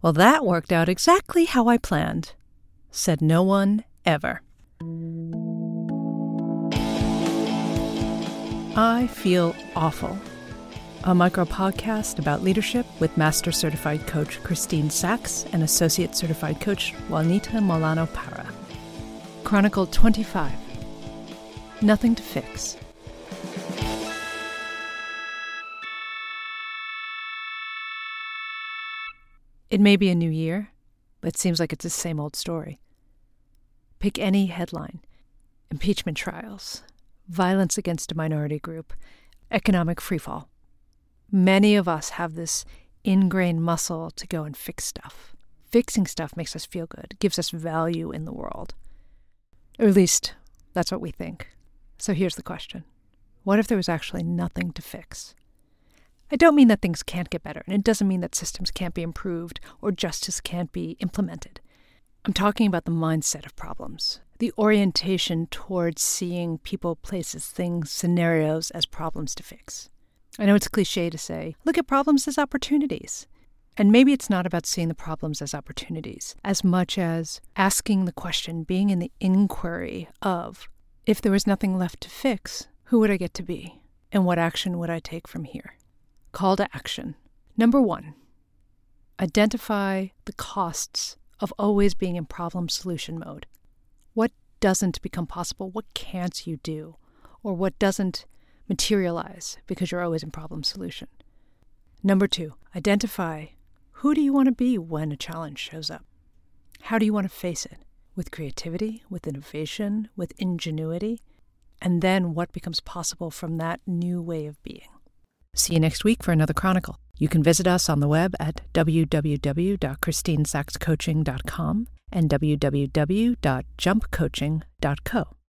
Well, that worked out exactly how I planned, said no one ever. I Feel Awful, a micro podcast about leadership with Master Certified Coach Christine Sachs and Associate Certified Coach Juanita Molano Para. Chronicle 25 Nothing to Fix. It may be a new year, but it seems like it's the same old story. Pick any headline impeachment trials, violence against a minority group, economic freefall. Many of us have this ingrained muscle to go and fix stuff. Fixing stuff makes us feel good, gives us value in the world. Or at least, that's what we think. So here's the question What if there was actually nothing to fix? I don't mean that things can't get better, and it doesn't mean that systems can't be improved or justice can't be implemented. I'm talking about the mindset of problems, the orientation towards seeing people, places, things, scenarios as problems to fix. I know it's cliche to say, look at problems as opportunities. And maybe it's not about seeing the problems as opportunities as much as asking the question, being in the inquiry of if there was nothing left to fix, who would I get to be? And what action would I take from here? Call to action. Number one, identify the costs of always being in problem solution mode. What doesn't become possible? What can't you do? Or what doesn't materialize because you're always in problem solution? Number two, identify who do you want to be when a challenge shows up? How do you want to face it? With creativity, with innovation, with ingenuity? And then what becomes possible from that new way of being? See you next week for another Chronicle. You can visit us on the web at www.christinesachscoaching.com and www.jumpcoaching.co.